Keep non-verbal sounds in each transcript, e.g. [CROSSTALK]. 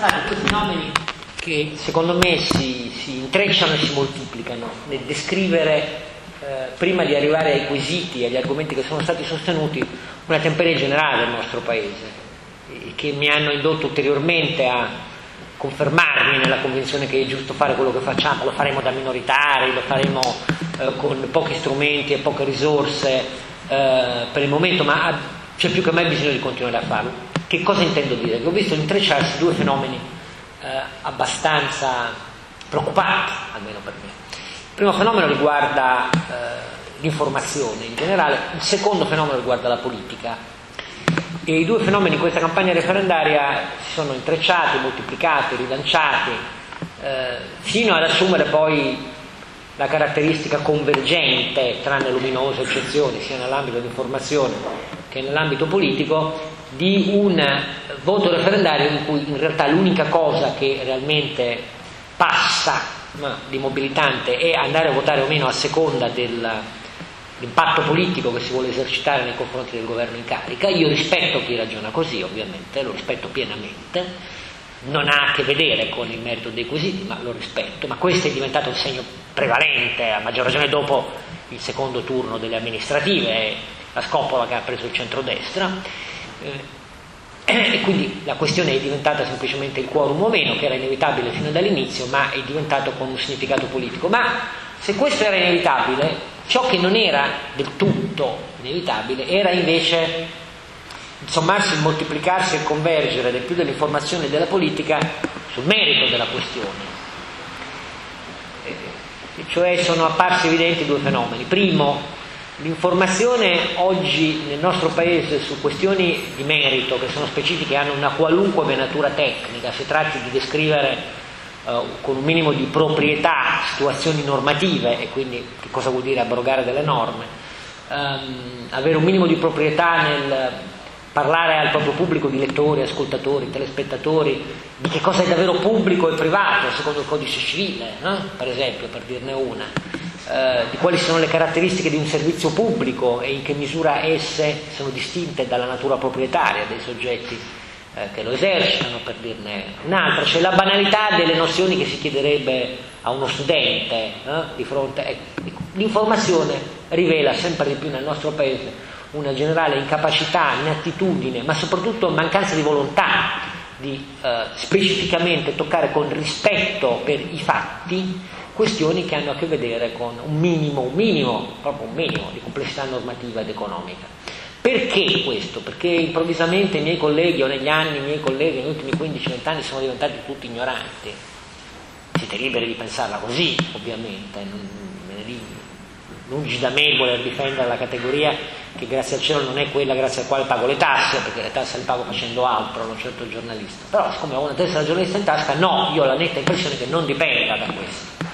stati due fenomeni che secondo me si, si intrecciano e si moltiplicano nel descrivere, eh, prima di arrivare ai quesiti, agli argomenti che sono stati sostenuti, una temperia generale del nostro Paese, e che mi hanno indotto ulteriormente a confermarmi nella convinzione che è giusto fare quello che facciamo, lo faremo da minoritari, lo faremo eh, con pochi strumenti e poche risorse eh, per il momento, ma c'è più che mai bisogno di continuare a farlo. Che cosa intendo dire? Che ho visto intrecciarsi due fenomeni eh, abbastanza preoccupanti, almeno per me. Il primo fenomeno riguarda eh, l'informazione in generale, il secondo fenomeno riguarda la politica. E i due fenomeni in questa campagna referendaria si sono intrecciati, moltiplicati, rilanciati, eh, fino ad assumere poi la caratteristica convergente, tranne luminose eccezioni, sia nell'ambito dell'informazione che nell'ambito politico, di un voto referendario in cui in realtà l'unica cosa che realmente passa di mobilitante è andare a votare o meno a seconda dell'impatto politico che si vuole esercitare nei confronti del governo in carica. Io rispetto chi ragiona così, ovviamente, lo rispetto pienamente non ha a che vedere con il merito dei quesiti, ma lo rispetto, ma questo è diventato un segno prevalente, a maggior ragione dopo il secondo turno delle amministrative, la scopola che ha preso il centrodestra, eh, [CLEARS THROAT] e quindi la questione è diventata semplicemente il quorum o meno, che era inevitabile fino dall'inizio, ma è diventato con un significato politico. Ma se questo era inevitabile, ciò che non era del tutto inevitabile era invece il sommarsi, il moltiplicarsi e il convergere del più dell'informazione e della politica sul merito della questione. Cioè sono apparsi evidenti due fenomeni. Primo, l'informazione oggi nel nostro paese su questioni di merito che sono specifiche hanno una qualunque natura tecnica, si tratti di descrivere uh, con un minimo di proprietà situazioni normative e quindi che cosa vuol dire abrogare delle norme, um, avere un minimo di proprietà nel parlare al proprio pubblico di lettori, ascoltatori, telespettatori di che cosa è davvero pubblico e privato secondo il codice civile, no? per esempio, per dirne una, eh, di quali sono le caratteristiche di un servizio pubblico e in che misura esse sono distinte dalla natura proprietaria dei soggetti eh, che lo esercitano, per dirne un'altra, cioè la banalità delle nozioni che si chiederebbe a uno studente eh, di fronte. Ecco, l'informazione rivela sempre di più nel nostro paese una generale incapacità, inattitudine, ma soprattutto mancanza di volontà di eh, specificamente toccare con rispetto per i fatti questioni che hanno a che vedere con un minimo, un minimo, proprio un minimo di complessità normativa ed economica. Perché questo? Perché improvvisamente i miei colleghi o negli anni i miei colleghi negli ultimi 15-20 anni sono diventati tutti ignoranti. Siete liberi di pensarla così, ovviamente, non, me ne dico lungi da me voler difendere la categoria che grazie al cielo non è quella grazie al quale pago le tasse, perché le tasse le pago facendo altro, non certo il giornalista. Però siccome ho una testa da giornalista in tasca, no, io ho la netta impressione che non dipenda da questo.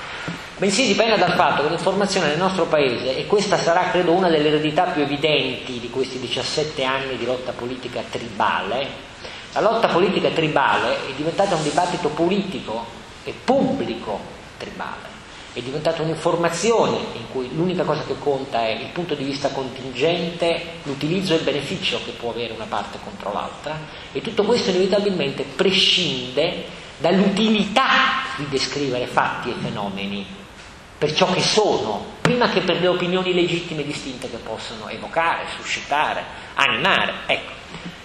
Bensì dipende dal fatto che l'informazione nel nostro paese, e questa sarà credo una delle eredità più evidenti di questi 17 anni di lotta politica tribale, la lotta politica tribale è diventata un dibattito politico e pubblico tribale è diventata un'informazione in cui l'unica cosa che conta è il punto di vista contingente, l'utilizzo e il beneficio che può avere una parte contro l'altra e tutto questo inevitabilmente prescinde dall'utilità di descrivere fatti e fenomeni per ciò che sono, prima che per le opinioni legittime e distinte che possono evocare, suscitare, animare. Ecco,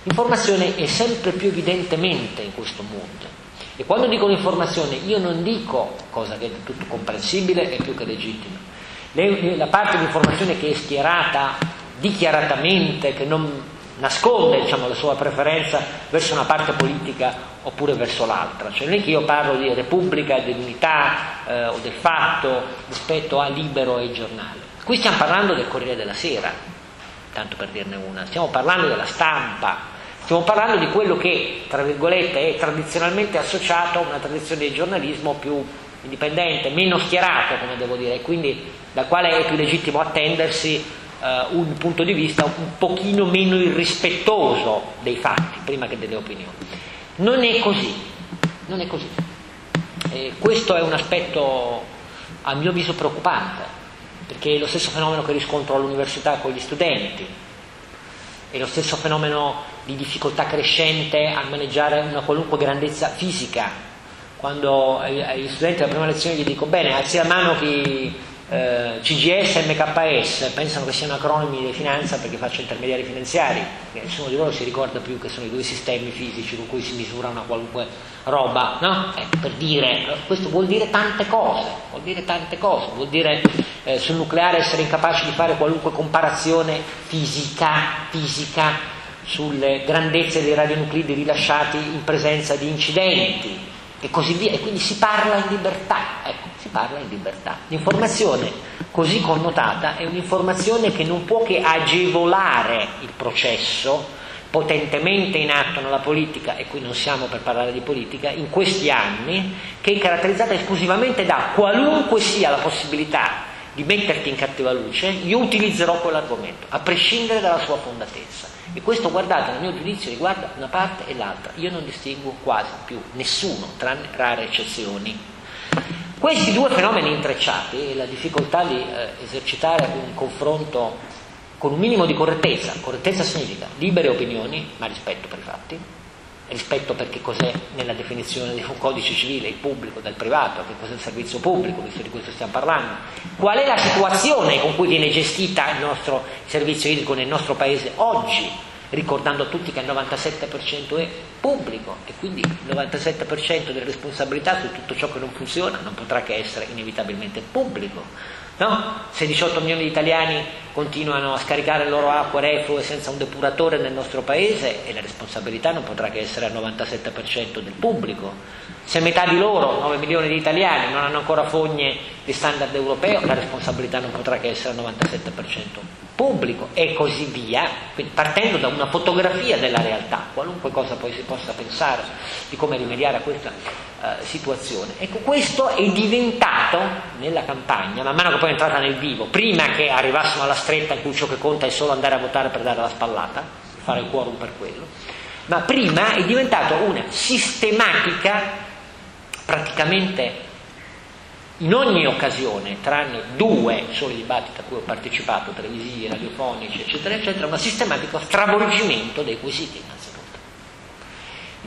l'informazione è sempre più evidentemente in questo mondo e quando dico l'informazione io non dico, cosa che è tutto comprensibile e più che legittima, la parte di informazione che è schierata dichiaratamente, che non nasconde diciamo, la sua preferenza verso una parte politica oppure verso l'altra. Cioè non è che io parlo di Repubblica, dell'unità eh, o del fatto rispetto a Libero e giornale. Qui stiamo parlando del Corriere della Sera, tanto per dirne una, stiamo parlando della stampa, Stiamo parlando di quello che, tra virgolette, è tradizionalmente associato a una tradizione di giornalismo più indipendente, meno schierato, come devo dire, e quindi dal quale è più legittimo attendersi uh, un punto di vista un pochino meno irrispettoso dei fatti, prima che delle opinioni. Non è così, non è così. E questo è un aspetto, a mio avviso, preoccupante, perché è lo stesso fenomeno che riscontro all'università con gli studenti è lo stesso fenomeno di difficoltà crescente a maneggiare una qualunque grandezza fisica. Quando agli studenti della prima lezione gli dico, bene, alzi la mano chi eh, CGS e MKS pensano che siano acronimi di finanza perché faccio intermediari finanziari, nessuno di loro si ricorda più che sono i due sistemi fisici con cui si misura una qualunque roba, no? Ecco, per dire, questo vuol dire tante cose, vuol dire tante cose, vuol dire eh, sul nucleare essere incapaci di fare qualunque comparazione fisica, fisica sulle grandezze dei radionuclidi rilasciati in presenza di incidenti e così via, e quindi si parla in libertà, ecco, si parla in libertà. L'informazione così connotata è un'informazione che non può che agevolare il processo potentemente in atto nella politica, e qui non siamo per parlare di politica, in questi anni, che è caratterizzata esclusivamente da qualunque sia la possibilità di metterti in cattiva luce, io utilizzerò quell'argomento, a prescindere dalla sua fondatezza. E questo, guardate, nel mio giudizio riguarda una parte e l'altra. Io non distingo quasi più nessuno, tranne rare eccezioni. Questi due fenomeni intrecciati e la difficoltà di eh, esercitare un confronto con un minimo di correttezza, correttezza significa libere opinioni, ma rispetto per i fatti, rispetto per che cos'è nella definizione di un codice civile il pubblico dal privato, che cos'è il servizio pubblico, visto di questo stiamo parlando, qual è la situazione con cui viene gestita il nostro servizio idrico nel nostro paese oggi, ricordando a tutti che il 97% è pubblico e quindi il 97% delle responsabilità su tutto ciò che non funziona non potrà che essere inevitabilmente pubblico. No? Se 18 milioni di italiani continuano a scaricare le loro acque reflue senza un depuratore nel nostro paese e la responsabilità non potrà che essere al 97% del pubblico. Se metà di loro, 9 milioni di italiani, non hanno ancora fogne di standard europeo, la responsabilità non potrà che essere al 97% pubblico e così via, quindi partendo da una fotografia della realtà, qualunque cosa poi si possa pensare di come rimediare a questa uh, situazione. Ecco, questo è diventato nella campagna, man mano che poi è entrata nel vivo, prima che arrivassimo alla stretta in cui ciò che conta è solo andare a votare per dare la spallata, fare il quorum per quello, ma prima è diventato una sistematica, praticamente in ogni occasione, tranne due soli dibattiti a cui ho partecipato, televisivi, radiofonici, eccetera, eccetera, un sistematico stravolgimento dei quesiti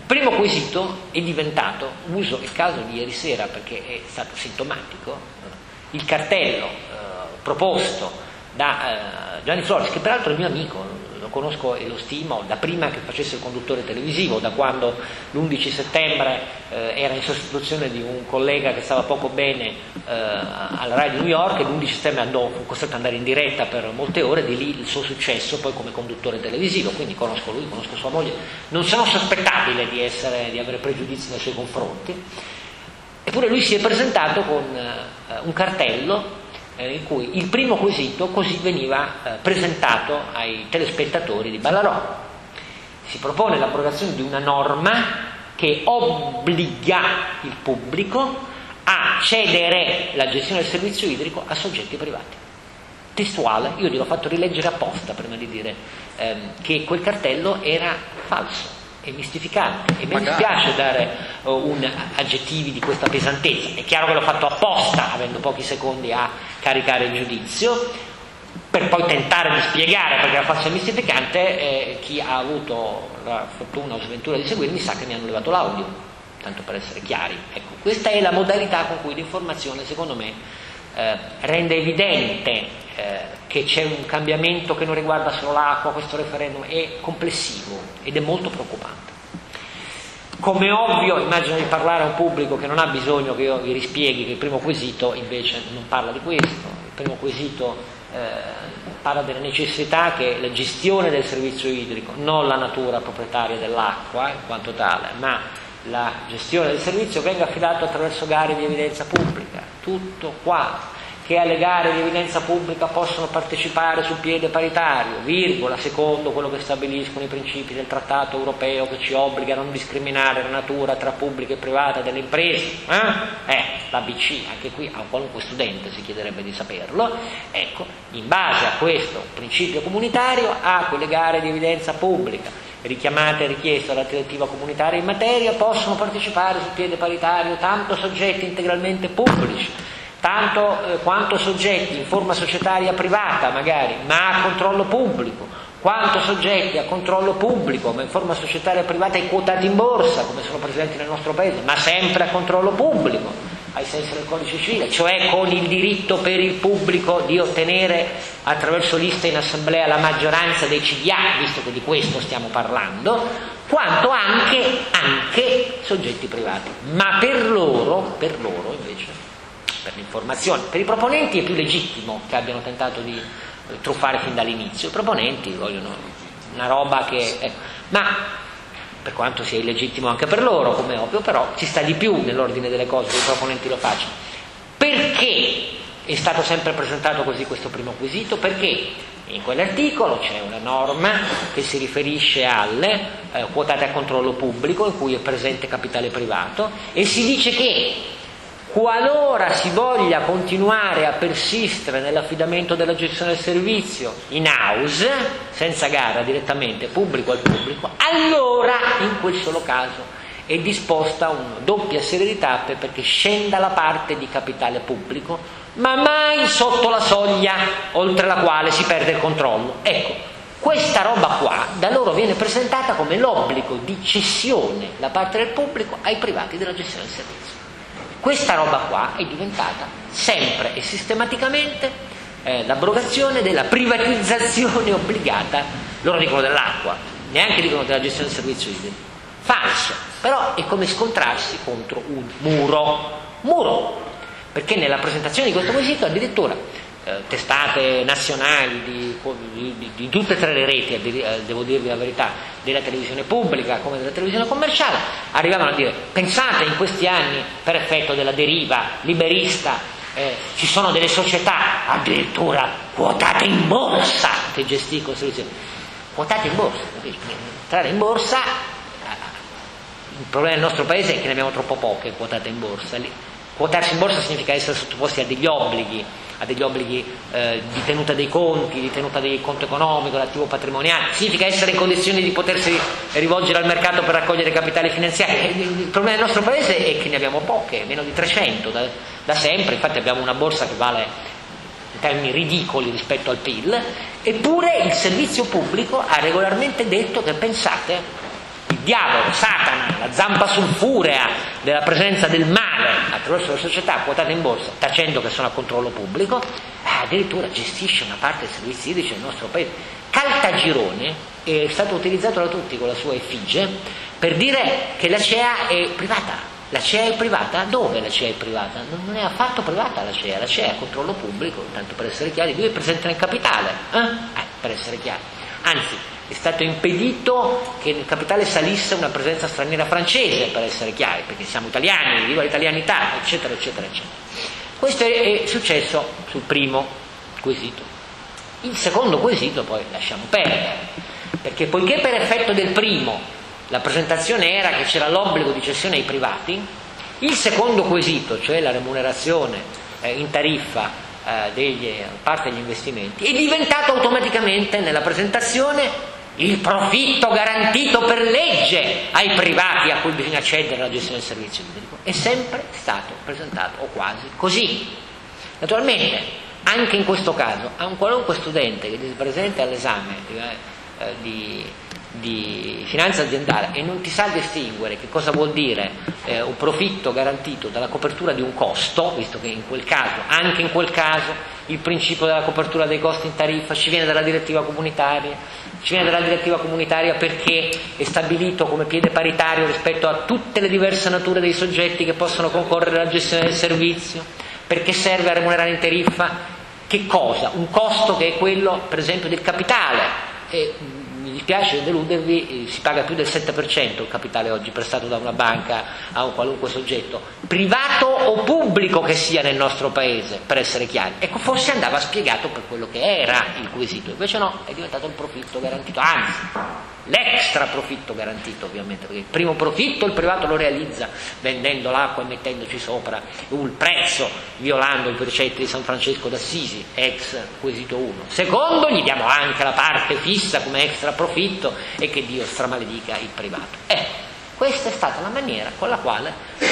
primo quesito è diventato, uso il caso di ieri sera perché è stato sintomatico, il cartello eh, proposto da eh, Gianni Flores, che peraltro è mio amico, lo conosco e lo stimo da prima che facesse il conduttore televisivo, da quando l'11 settembre eh, era in sostituzione di un collega che stava poco bene eh, alla RAI di New York e l'11 settembre andò, fu costretto ad andare in diretta per molte ore, di lì il suo successo poi come conduttore televisivo, quindi conosco lui, conosco sua moglie, non sono sospettabile di, essere, di avere pregiudizi nei suoi confronti, eppure lui si è presentato con eh, un cartello eh, in cui il primo quesito così veniva eh, presentato ai telespettatori di Ballarò. Si propone l'abrogazione di una norma che obbliga il pubblico a cedere la gestione del servizio idrico a soggetti privati. Testuale, io gliel'ho fatto rileggere apposta prima di dire ehm, che quel cartello era falso è mistificante e mi dispiace dare uh, un, aggettivi di questa pesantezza. È chiaro che l'ho fatto apposta, avendo pochi secondi a caricare il giudizio, per poi tentare di spiegare perché la faccia è mistificante, eh, chi ha avuto la fortuna o sventura di seguirmi sa che mi hanno levato l'audio, tanto per essere chiari. Ecco, questa è la modalità con cui l'informazione, secondo me, eh, rende evidente che c'è un cambiamento che non riguarda solo l'acqua, questo referendum è complessivo ed è molto preoccupante. Come ovvio, immagino di parlare a un pubblico che non ha bisogno che io vi rispieghi che il primo quesito invece non parla di questo, il primo quesito eh, parla della necessità che la gestione del servizio idrico, non la natura proprietaria dell'acqua in quanto tale, ma la gestione del servizio venga affidata attraverso gare di evidenza pubblica, tutto qua, che alle gare di evidenza pubblica possono partecipare su piede paritario, virgola, secondo quello che stabiliscono i principi del trattato europeo che ci obbliga a non discriminare la natura tra pubblica e privata delle imprese. Eh? eh la BC, anche qui a qualunque studente si chiederebbe di saperlo, ecco, in base a questo principio comunitario, a quelle gare di evidenza pubblica richiamate e richieste dalla direttiva comunitaria in materia possono partecipare su piede paritario tanto soggetti integralmente pubblici tanto eh, quanto soggetti in forma societaria privata magari, ma a controllo pubblico, quanto soggetti a controllo pubblico, ma in forma societaria privata e quotati in borsa, come sono presenti nel nostro paese, ma sempre a controllo pubblico, ai sensi del codice civile, cioè con il diritto per il pubblico di ottenere attraverso liste in assemblea la maggioranza dei CDA, visto che di questo stiamo parlando, quanto anche, anche soggetti privati. Ma per loro, per loro invece, per l'informazione, per i proponenti è più legittimo che abbiano tentato di truffare fin dall'inizio. I proponenti vogliono una roba che... Eh, ma per quanto sia illegittimo anche per loro, come ovvio, però ci sta di più nell'ordine delle cose che i proponenti lo facciano. Perché è stato sempre presentato così questo primo quesito? Perché in quell'articolo c'è una norma che si riferisce alle eh, quotate a controllo pubblico in cui è presente capitale privato e si dice che Qualora si voglia continuare a persistere nell'affidamento della gestione del servizio in house, senza gara direttamente pubblico al pubblico, allora in quel solo caso è disposta una doppia serie di tappe perché scenda la parte di capitale pubblico, ma mai sotto la soglia oltre la quale si perde il controllo. Ecco, questa roba qua da loro viene presentata come l'obbligo di cessione da parte del pubblico ai privati della gestione del servizio. Questa roba qua è diventata sempre e sistematicamente eh, l'abrogazione della privatizzazione [LAUGHS] obbligata, loro dicono dell'acqua, neanche dicono della gestione del servizio idrico. Falso, però è come scontrarsi contro un muro. Muro, perché nella presentazione di questo quesito addirittura eh, testate nazionali di, di, di, tutte e tre le reti, eh, devo dirvi la verità, della televisione pubblica come della televisione commerciale, arrivavano a dire pensate in questi anni per effetto della deriva liberista eh, ci sono delle società addirittura quotate in borsa che gestiscono soluzioni. Quotate in borsa, entrare in borsa, eh, il problema del nostro paese è che ne abbiamo troppo poche quotate in borsa. Quotarsi in borsa significa essere sottoposti a degli obblighi ha degli obblighi eh, di tenuta dei conti, di tenuta del conto economico, l'attivo patrimoniale, significa essere in condizioni di potersi rivolgere al mercato per raccogliere capitali finanziari. Il problema del nostro paese è che ne abbiamo poche, meno di 300 da, da sempre, infatti abbiamo una borsa che vale in termini ridicoli rispetto al PIL, eppure il servizio pubblico ha regolarmente detto che pensate diavolo, Satana, la zampa sulfurea della presenza del male attraverso le società quotate in borsa, tacendo che sono a controllo pubblico, addirittura gestisce una parte dei servizi idrici del nostro paese. Caltagirone è stato utilizzato da tutti con la sua effigie per dire che la CEA è privata. La CEA è privata? Dove la CEA è privata? Non è affatto privata la CEA, la CEA è a controllo pubblico, tanto per essere chiari, lui è presente nel capitale, eh? Eh, per essere chiari. Anzi, è stato impedito che nel capitale salisse una presenza straniera francese, per essere chiari, perché siamo italiani, viva l'italianità, eccetera, eccetera, eccetera. Questo è successo sul primo quesito. Il secondo quesito poi lasciamo perdere, perché poiché per effetto del primo la presentazione era che c'era l'obbligo di cessione ai privati, il secondo quesito, cioè la remunerazione eh, in tariffa eh, degli, parte degli investimenti, è diventato automaticamente nella presentazione il profitto garantito per legge ai privati a cui bisogna accedere alla gestione del servizio idrico. È sempre stato presentato, o quasi, così. Naturalmente, anche in questo caso, a un qualunque studente che si presenta all'esame eh, di, di, finanza aziendale e non ti sa distinguere che cosa vuol dire eh, un profitto garantito dalla copertura di un costo, visto che in quel caso, anche in quel caso, il principio della copertura dei costi in tariffa ci viene dalla direttiva comunitaria, ci viene dalla direttiva comunitaria perché è stabilito come piede paritario rispetto a tutte le diverse nature dei soggetti che possono concorrere alla gestione del servizio, perché serve a remunerare in tariffa che cosa? Un costo che è quello, per esempio, del capitale. E, dispiace deludervi, eh, si paga più del 7% il capitale oggi prestato da una banca a un qualunque soggetto, privato o pubblico che sia nel nostro paese, per essere chiari. Ecco, forse andava spiegato per quello che era il quesito, invece no, è diventato il profitto garantito, anzi, l'extra profitto garantito ovviamente, perché il primo profitto il privato lo realizza vendendo l'acqua e mettendoci sopra il prezzo, violando i precetti di San Francesco d'Assisi, ex quesito 1. Secondo, gli diamo anche la parte fissa come extra profitto e che Dio stramaledica il privato. Eh, questa è stata la maniera con la quale eh,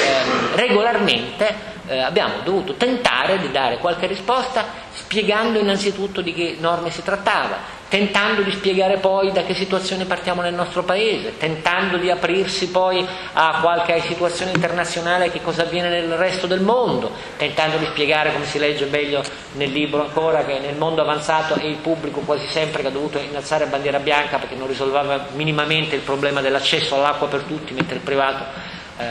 regolarmente eh, abbiamo dovuto tentare di dare qualche risposta spiegando innanzitutto di che norme si trattava, tentando di spiegare poi da che situazione partiamo nel nostro paese, tentando di aprirsi poi a qualche situazione internazionale, che cosa avviene nel resto del mondo, tentando di spiegare, come si legge meglio nel libro ancora, che nel mondo avanzato è il pubblico quasi sempre che ha dovuto innalzare bandiera bianca perché non risolveva minimamente il problema dell'accesso all'acqua per tutti, mentre il privato eh,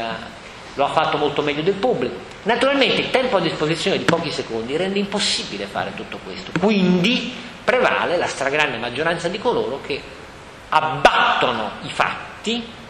lo ha fatto molto meglio del pubblico. Naturalmente il tempo a disposizione di pochi secondi rende impossibile fare tutto questo, quindi prevale la stragrande maggioranza di coloro che abbattono i fatti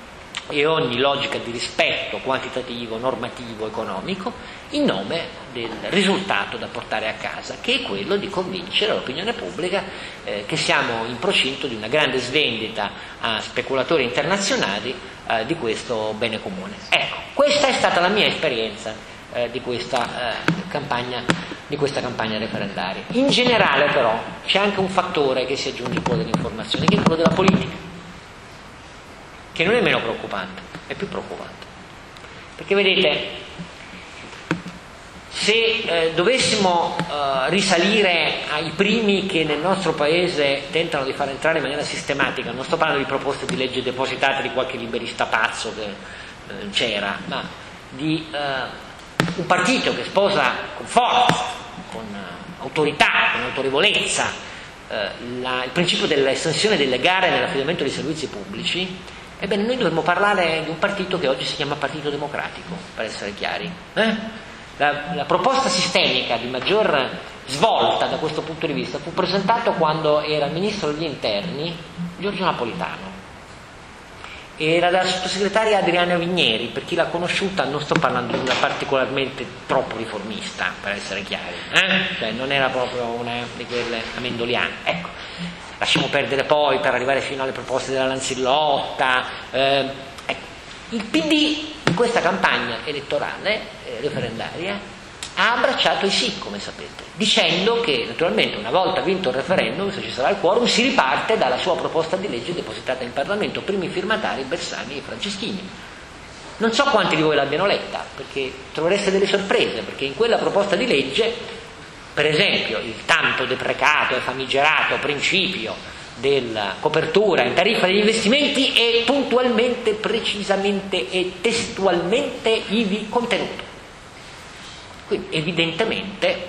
e ogni logica di rispetto quantitativo, normativo, economico in nome del risultato da portare a casa, che è quello di convincere l'opinione pubblica eh, che siamo in procinto di una grande svendita a speculatori internazionali eh, di questo bene comune. Ecco, questa è stata la mia esperienza eh, di, questa, eh, campagna, di, questa, campagna, referendaria. In generale però c'è anche un fattore che si aggiunge poi dell'informazione, che è quello della politica, che non è meno preoccupante, è più preoccupante. Perché vedete, se eh, dovessimo eh, risalire ai primi che nel nostro paese tentano di far entrare in maniera sistematica, non sto parlando di proposte di legge depositate di qualche liberista pazzo che eh, c'era, ma di eh, un partito che sposa con forza, con uh, autorità, con autorevolezza uh, la, il principio dell'estensione delle gare nell'affidamento dei servizi pubblici, ebbene noi dovremmo parlare di un partito che oggi si chiama Partito Democratico, per essere chiari. Eh? La, la proposta sistemica di maggior svolta da questo punto di vista fu presentata quando era ministro degli interni Giorgio Napolitano era la sottosegretaria Adriana Vigneri, per chi l'ha conosciuta non sto parlando di una particolarmente troppo riformista, per essere chiari, eh? cioè non era proprio una di quelle amendoliane. Ecco, lasciamo perdere poi per arrivare fino alle proposte della Lanzillotta. Eh, ecco. Il PD in questa campagna elettorale eh, referendaria ha abbracciato i sì, come sapete, dicendo che naturalmente una volta vinto il referendum, se ci sarà il quorum, si riparte dalla sua proposta di legge depositata in Parlamento, primi firmatari Bersani e Franceschini. Non so quanti di voi l'abbiano letta, perché trovereste delle sorprese, perché in quella proposta di legge, per esempio, il tanto deprecato e famigerato principio della copertura in tariffa degli investimenti è puntualmente, precisamente e testualmente ivi contenuto. Quindi evidentemente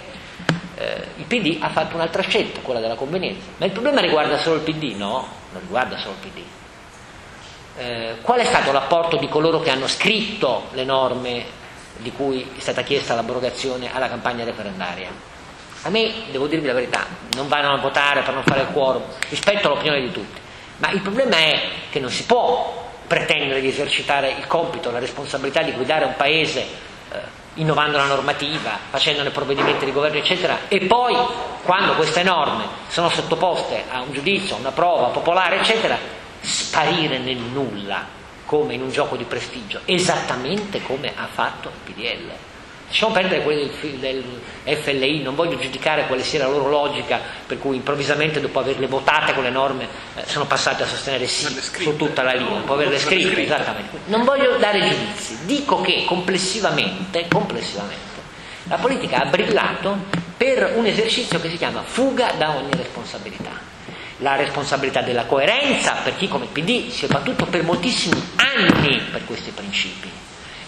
eh, il PD ha fatto un'altra scelta, quella della convenienza. Ma il problema riguarda solo il PD? No, non riguarda solo il PD. Eh, qual è stato l'apporto di coloro che hanno scritto le norme di cui è stata chiesta l'abrogazione alla campagna referendaria? A me, devo dirvi la verità, non vanno a votare per non fare il quorum, rispetto all'opinione di tutti, ma il problema è che non si può pretendere di esercitare il compito, la responsabilità di guidare un paese innovando la normativa, facendone provvedimenti di governo, eccetera, e poi quando queste norme sono sottoposte a un giudizio, a una prova popolare, eccetera, sparire nel nulla, come in un gioco di prestigio, esattamente come ha fatto il PDL. Lasciamo perdere quelli del, FLI, non voglio giudicare quale sia la loro logica, per cui improvvisamente dopo averle votate quelle norme eh, sono passate a sostenere sì su tutta la linea, dopo averle scritte, esattamente. Non voglio dare giudizi, dico che complessivamente, complessivamente la politica ha brillato per un esercizio che si chiama fuga da ogni responsabilità. La responsabilità della coerenza per chi come PD si è battuto per moltissimi anni per questi principi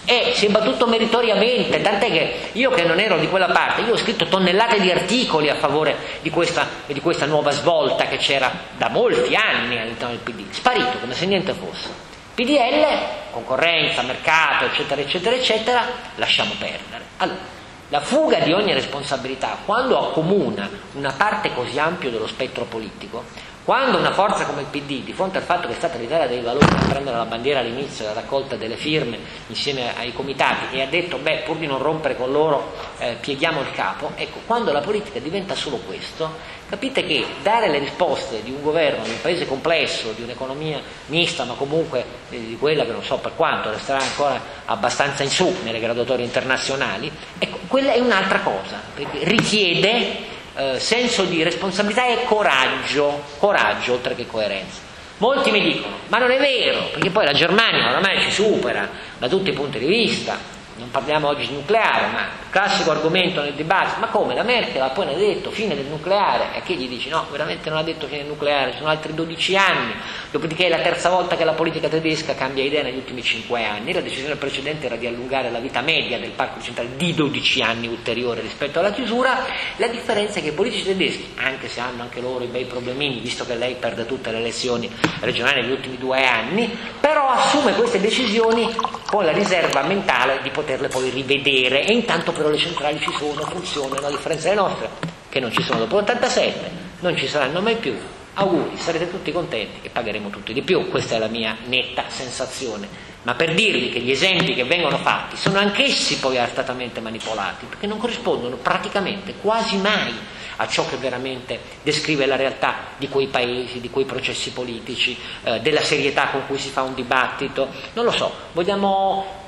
e si è battuto meritoriamente, tant'è che io che non ero di quella parte, io ho scritto tonnellate di articoli a favore di questa, di questa nuova svolta che c'era da molti anni all'interno del PD, sparito come se niente fosse. PDL, concorrenza, mercato, eccetera, eccetera, eccetera, lasciamo perdere. Allora, la fuga di ogni responsabilità, quando accomuna una parte così ampia dello spettro politico, quando una forza come il PD, di fronte al fatto che è stata l'Italia dei valori a prendere la bandiera all'inizio della raccolta delle firme insieme ai comitati e ha detto, beh, pur di non rompere con loro, eh, pieghiamo il capo, ecco, quando la politica diventa solo questo, capite che dare le risposte di un governo di un paese complesso, di un'economia mista, ma comunque eh, di quella che non so per quanto resterà ancora abbastanza in su nelle graduatorie internazionali, ecco, quella è un'altra cosa, perché richiede eh, senso di responsabilità e coraggio, coraggio oltre che coerenza. Molti mi dicono, ma non è vero, perché poi la Germania oramai ci supera da tutti i punti di vista, non parliamo oggi di nucleare, ma classico argomento nel dibattito, ma come? La Merkel ha poi detto fine del nucleare e che gli dici no, veramente non ha detto fine del nucleare, sono altri 12 anni, dopodiché è la terza volta che la politica tedesca cambia idea negli ultimi 5 anni, la decisione precedente era di allungare la vita media del parco centrale di 12 anni ulteriore rispetto alla chiusura, la differenza è che i politici tedeschi, anche se hanno anche loro i bei problemini, visto che lei perde tutte le elezioni regionali negli ultimi due anni, però assume queste decisioni con la riserva mentale di poterle poi rivedere e intanto però le centrali ci sono, funzionano, a differenza delle nostre, che non ci sono dopo l'87, non ci saranno mai più. Auguri, sarete tutti contenti e pagheremo tutti di più, questa è la mia netta sensazione. Ma per dirvi che gli esempi che vengono fatti sono anch'essi poi artatamente manipolati, perché non corrispondono praticamente quasi mai a ciò che veramente descrive la realtà di quei paesi, di quei processi politici, eh, della serietà con cui si fa un dibattito. Non lo so, vogliamo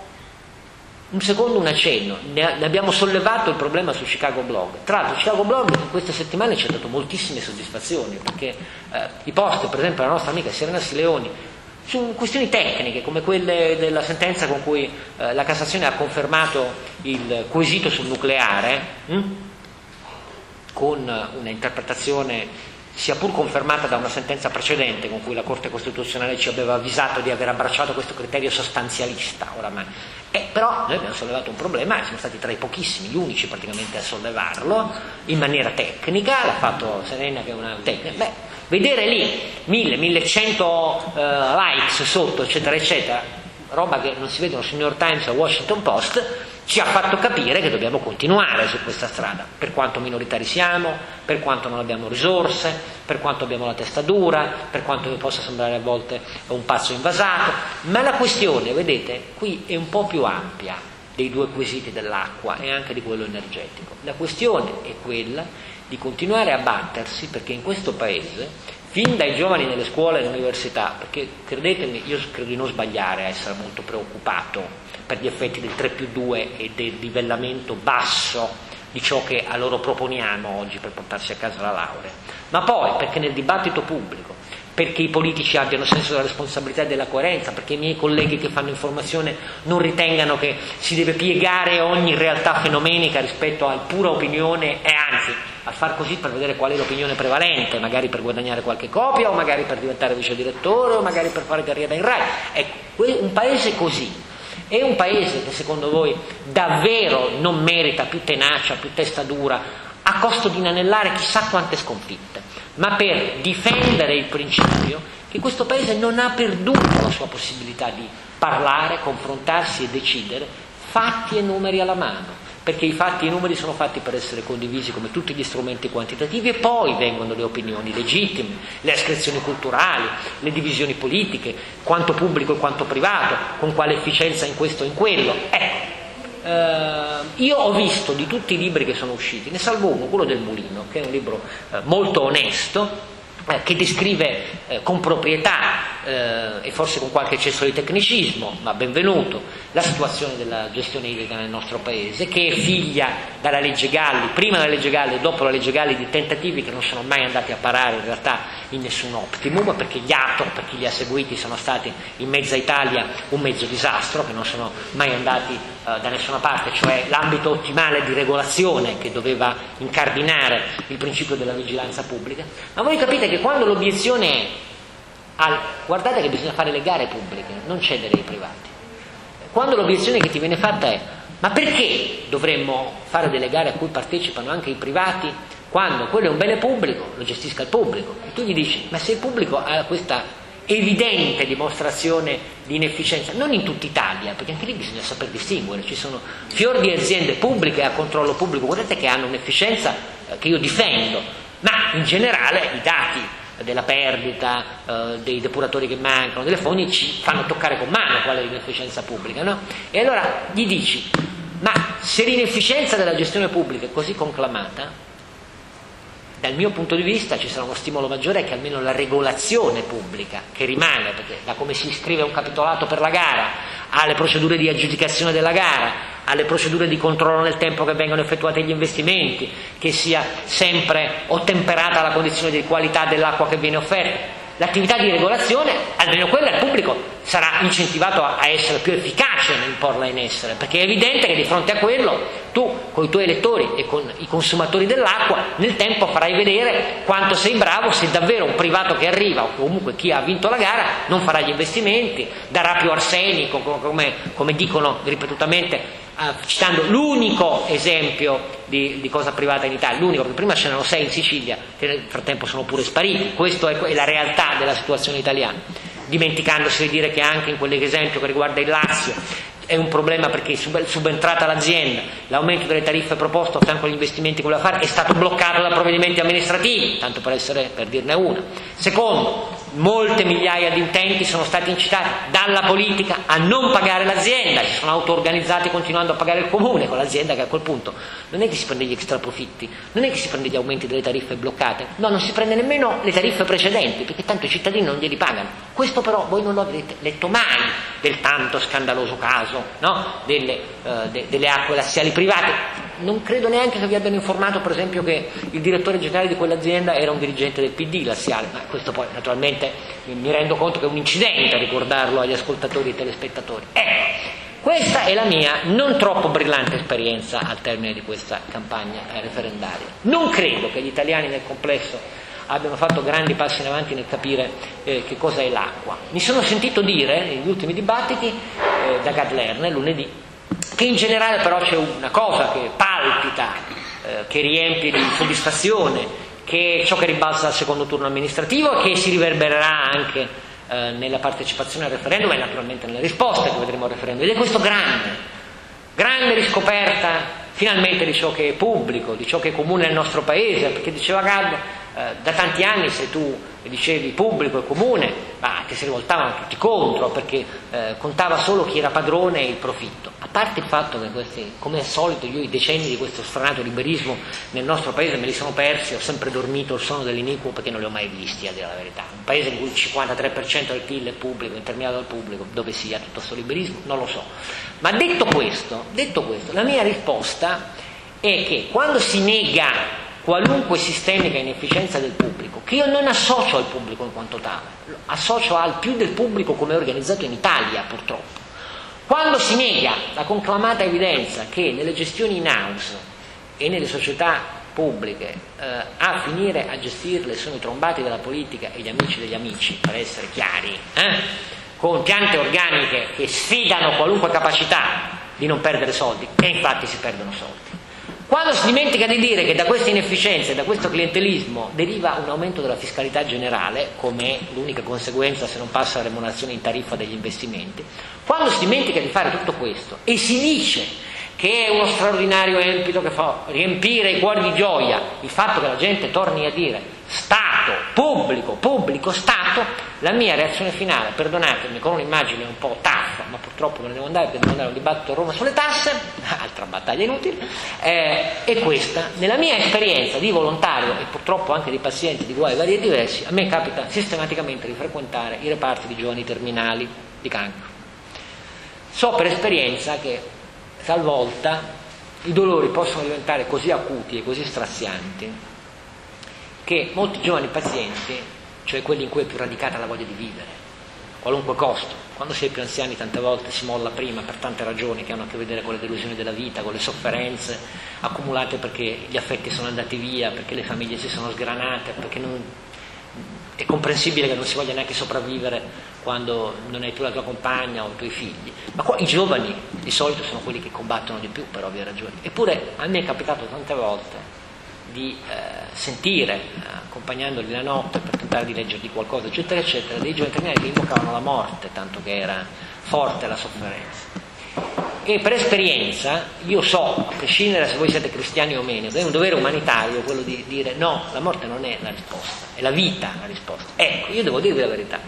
un secondo un accenno, ne, abbiamo sollevato il problema su Chicago Blog. Tra l'altro Chicago Blog in queste settimane ci ha dato moltissime soddisfazioni, perché eh, i post, per esempio la nostra amica Serena Sileoni, su questioni tecniche come quelle della sentenza con cui eh, la Cassazione ha confermato il quesito sul nucleare, hm? con una interpretazione sia pur confermata da una sentenza precedente con cui la Corte Costituzionale ci aveva avvisato di aver abbracciato questo criterio sostanzialista oramai. Eh, però noi abbiamo sollevato un problema, siamo stati tra i pochissimi, gli unici praticamente a sollevarlo, in maniera tecnica, l'ha fatto Serena che è una tecnica, beh, vedere lì 1000, 1100 uh, likes sotto, eccetera, eccetera, roba che non si vedono sul New York Times o Washington Post, ci ha fatto capire che dobbiamo continuare su questa strada, per quanto minoritari siamo, per quanto non abbiamo risorse, per quanto abbiamo la testa dura, per quanto mi possa sembrare a volte un pazzo invasato, ma la questione, vedete, qui è un po' più ampia dei due quesiti dell'acqua e anche di quello energetico. La questione è quella di continuare a battersi perché in questo Paese, fin dai giovani nelle scuole e nelle università, perché credetemi, io credo di non sbagliare a essere molto preoccupato per gli effetti del 3 più 2 e del livellamento basso di ciò che a loro proponiamo oggi per portarsi a casa la laurea, ma poi perché nel dibattito pubblico, perché i politici abbiano senso della responsabilità e della coerenza, perché i miei colleghi che fanno informazione non ritengano che si deve piegare ogni realtà fenomenica rispetto a pura opinione e anzi a far così per vedere qual è l'opinione prevalente, magari per guadagnare qualche copia o magari per diventare vice direttore o magari per fare carriera in RAI. Ecco, un paese così è un paese che secondo voi davvero non merita più tenacia, più testa dura, a costo di inanellare chissà quante sconfitte, ma per difendere il principio che questo paese non ha perduto la sua possibilità di parlare, confrontarsi e decidere, fatti e numeri alla mano perché i fatti e i numeri sono fatti per essere condivisi come tutti gli strumenti quantitativi e poi vengono le opinioni legittime, le ascrizioni culturali, le divisioni politiche, quanto pubblico e quanto privato, con quale efficienza in questo e in quello. Ecco, eh, io ho visto di tutti i libri che sono usciti, ne salvo uno, quello del Mulino, che è un libro eh, molto onesto, eh, che descrive eh, con proprietà eh, e forse con qualche eccesso di tecnicismo, ma benvenuto, la situazione della gestione idrica nel nostro paese, che è figlia dalla legge Galli, prima della legge Galli e dopo la legge Galli, di tentativi che non sono mai andati a parare in realtà in nessun optimum, perché gli ATO, per chi li ha seguiti, sono stati in mezza Italia un mezzo disastro, che non sono mai andati eh, da nessuna parte, cioè l'ambito ottimale di regolazione che doveva incardinare il principio della vigilanza pubblica. Ma voi capite che perché quando l'obiezione è al, guardate che bisogna fare le gare pubbliche, non cedere ai privati. Quando l'obiezione che ti viene fatta è ma perché dovremmo fare delle gare a cui partecipano anche i privati quando quello è un bene pubblico, lo gestisca il pubblico? E tu gli dici ma se il pubblico ha questa evidente dimostrazione di inefficienza, non in tutta Italia, perché anche lì bisogna saper distinguere, ci sono fior di aziende pubbliche a controllo pubblico, guardate che hanno un'efficienza eh, che io difendo, ma in generale i dati della perdita, eh, dei depuratori che mancano, delle fogne ci fanno toccare con mano qual è l'inefficienza pubblica, no? E allora gli dici, ma se l'inefficienza della gestione pubblica è così conclamata, dal mio punto di vista ci sarà uno stimolo maggiore che almeno la regolazione pubblica, che rimane, perché da come si iscrive un capitolato per la gara, alle procedure di aggiudicazione della gara, alle procedure di controllo nel tempo che vengono effettuati gli investimenti, che sia sempre ottemperata la condizione di qualità dell'acqua che viene offerta. L'attività di regolazione, almeno quella il pubblico sarà incentivato a, essere più efficace nel porla in essere, perché è evidente che di fronte a quello tu con i tuoi elettori e con i consumatori dell'acqua nel tempo farai vedere quanto sei bravo se davvero un privato che arriva o comunque chi ha vinto la gara non farà gli investimenti, darà più arsenico come, come dicono ripetutamente citando l'unico esempio di, di, cosa privata in Italia, l'unico, perché prima ce n'erano sei in Sicilia, che nel frattempo sono pure spariti, questa è, è la realtà della situazione italiana, dimenticandosi di dire che anche in quell'esempio che riguarda il Lazio è un problema perché subentrata l'azienda, l'aumento delle tariffe proposto a fianco agli investimenti che voleva fare è stato bloccato da provvedimenti amministrativi, tanto per, essere, per dirne una. Secondo, molte migliaia di utenti sono stati incitati dalla politica a non pagare l'azienda, si sono auto-organizzati continuando a pagare il comune con l'azienda che a quel punto non è che si prende gli extra profitti, non è che si prende gli aumenti delle tariffe bloccate, no, non si prende nemmeno le tariffe precedenti perché tanto i cittadini non glieli pagano. Questo però voi non lo avete letto mai del tanto scandaloso caso no? delle, uh, de, delle acque lassiali private non credo neanche che vi abbiano informato, per esempio, che il direttore generale di quell'azienda era un dirigente del PD laziale, ma questo poi naturalmente mi rendo conto che è un incidente ricordarlo agli ascoltatori e telespettatori. Ecco, questa è la mia non troppo brillante esperienza al termine di questa campagna referendaria. Non credo che gli italiani nel complesso abbiano fatto grandi passi in avanti nel capire eh, che cosa è l'acqua. Mi sono sentito dire negli ultimi dibattiti eh, da Gad Lerner lunedì in generale però c'è una cosa che palpita, eh, che riempie di soddisfazione, che è ciò che ribalza al secondo turno amministrativo e che si riverbererà anche eh, nella partecipazione al referendum e naturalmente nelle risposte che vedremo al referendum. Ed è questo grande, grande riscoperta finalmente di ciò che è pubblico, di ciò che è comune nel nostro paese, perché diceva Gad, eh, da tanti anni se tu dicevi pubblico e comune, ma che si rivoltavano tutti contro perché eh, contava solo chi era padrone e il profitto. A parte il fatto che questi, come al solito io i decenni di questo stranato liberismo nel nostro paese me li sono persi, ho sempre dormito il sonno dell'iniquo perché non li ho mai visti, a dire la verità. Un paese in cui il 53% del PIL è pubblico, intermediato dal pubblico, dove sia tutto questo liberismo, non lo so. Ma detto questo, detto questo, la mia risposta è che quando si nega qualunque sistemica inefficienza del pubblico, che io non associo al pubblico in quanto tale, associo al più del pubblico come è organizzato in Italia purtroppo. Quando si nega la conclamata evidenza che nelle gestioni in house e nelle società pubbliche eh, a finire a gestirle sono i trombati della politica e gli amici degli amici, per essere chiari, eh, con piante organiche che sfidano qualunque capacità di non perdere soldi, e infatti si perdono soldi. Quando si dimentica di dire che da queste inefficienze, da questo clientelismo deriva un aumento della fiscalità generale, come l'unica conseguenza se non passa la remunerazione in tariffa degli investimenti, quando si dimentica di fare tutto questo e si dice che è uno straordinario empito che fa riempire i cuori di gioia il fatto che la gente torni a dire Stato, pubblico, pubblico, Stato, la mia reazione finale, perdonatemi, con un'immagine un po' taffa, ma purtroppo me ne devo andare perché devo andare a un dibattito a Roma sulle tasse, [LAUGHS] altra battaglia inutile, eh, è questa. Nella mia esperienza di volontario e purtroppo anche di pazienti di guai vari e diversi, a me capita sistematicamente di frequentare i reparti di giovani terminali di cancro. So per esperienza che talvolta i dolori possono diventare così acuti e così strazianti che molti giovani pazienti, cioè quelli in cui è più radicata la voglia di vivere, a qualunque costo, quando si è più anziani tante volte si molla prima per tante ragioni che hanno a che vedere con le delusioni della vita, con le sofferenze accumulate perché gli affetti sono andati via, perché le famiglie si sono sgranate, perché non, è comprensibile che non si voglia neanche sopravvivere quando non hai tu la tua compagna o i tuoi figli. Ma qua i giovani di solito sono quelli che combattono di più per ovvie ragioni. Eppure a me è capitato tante volte di eh, sentire, eh, accompagnandoli la notte per tentare di leggergli qualcosa, eccetera, eccetera, dei giovani terminali che invocavano la morte, tanto che era forte la sofferenza. E per esperienza io so, a prescindere se voi siete cristiani o meno, è un dovere umanitario quello di dire no, la morte non è la risposta, è la vita la risposta. Ecco, io devo dirvi la verità,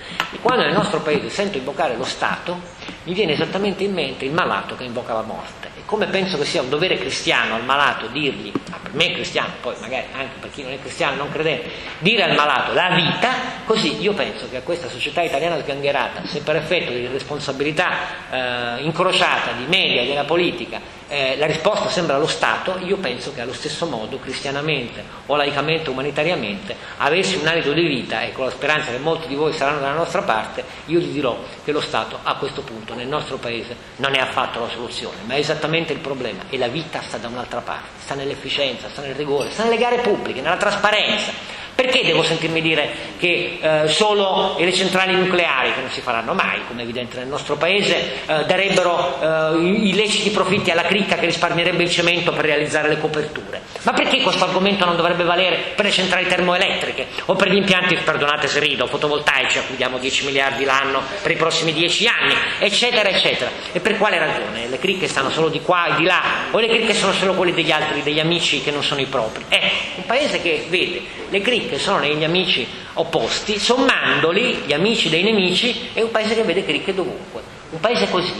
quando nel nostro paese sento invocare lo Stato, mi viene esattamente in mente il malato che invoca la morte come penso che sia un dovere cristiano al malato dirgli, ma per me è cristiano, poi magari anche per chi non è cristiano, non credente, dire al malato la vita, così io penso che a questa società italiana sgangherata, se per effetto di responsabilità eh, incrociata di media e della politica eh, la risposta sembra lo Stato, io penso che allo stesso modo, cristianamente o laicamente, umanitariamente, avessi un alito di vita e con la speranza che molti di voi saranno dalla nostra parte, io gli dirò che lo Stato a questo punto nel nostro Paese non è affatto la soluzione, ma è esattamente il problema e la vita sta da un'altra parte, sta nell'efficienza, sta nel rigore, sta nelle gare pubbliche, nella trasparenza perché devo sentirmi dire che eh, solo le centrali nucleari, che non si faranno mai, come è evidente nel nostro paese, eh, darebbero eh, illeciti profitti alla cricca che risparmierebbe il cemento per realizzare le coperture? Ma perché questo argomento non dovrebbe valere per le centrali termoelettriche o per gli impianti, perdonate se rido, fotovoltaici a cui diamo 10 miliardi l'anno per i prossimi 10 anni, eccetera, eccetera? E per quale ragione? Le cricche stanno solo di qua e di là o le cricche sono solo quelle degli altri, degli amici che non sono i propri? Ecco, un paese che vede le cricche che sono negli amici opposti, sommandoli, gli amici dei nemici, è un paese che vede cricche dovunque. Un paese così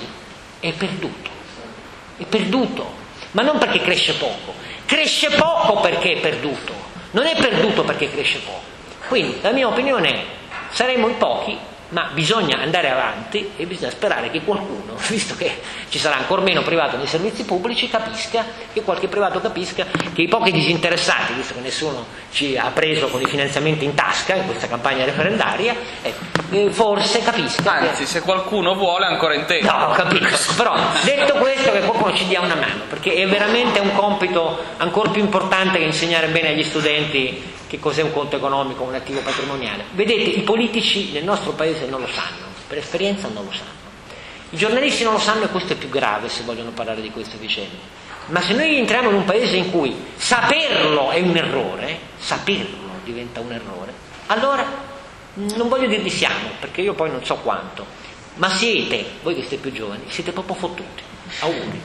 è perduto, è perduto, ma non perché cresce poco, cresce poco perché è perduto, non è perduto perché cresce poco. Quindi la mia opinione è, saremo in pochi ma bisogna andare avanti e bisogna sperare che qualcuno, [LAUGHS] visto che ci sarà ancora meno privato nei servizi pubblici, capisca, che qualche privato capisca che i pochi disinteressati, visto che nessuno ci ha preso con i finanziamenti in tasca in questa campagna referendaria, eh, forse capisca. Anzi, che... se qualcuno vuole ancora in tempo. No, capisco, però detto questo che qualcuno ci dia una mano, perché è veramente un compito ancora più importante che insegnare bene agli studenti che cos'è un conto economico, un attivo patrimoniale. Vedete, i politici nel nostro paese non lo sanno, per esperienza non lo sanno. I giornalisti non lo sanno e questo è più grave se vogliono parlare di queste vicende. Ma se noi entriamo in un paese in cui saperlo è un errore, saperlo diventa un errore, allora non voglio dirvi siamo, perché io poi non so quanto, ma siete, voi che siete più giovani, siete proprio fottuti. Auguri.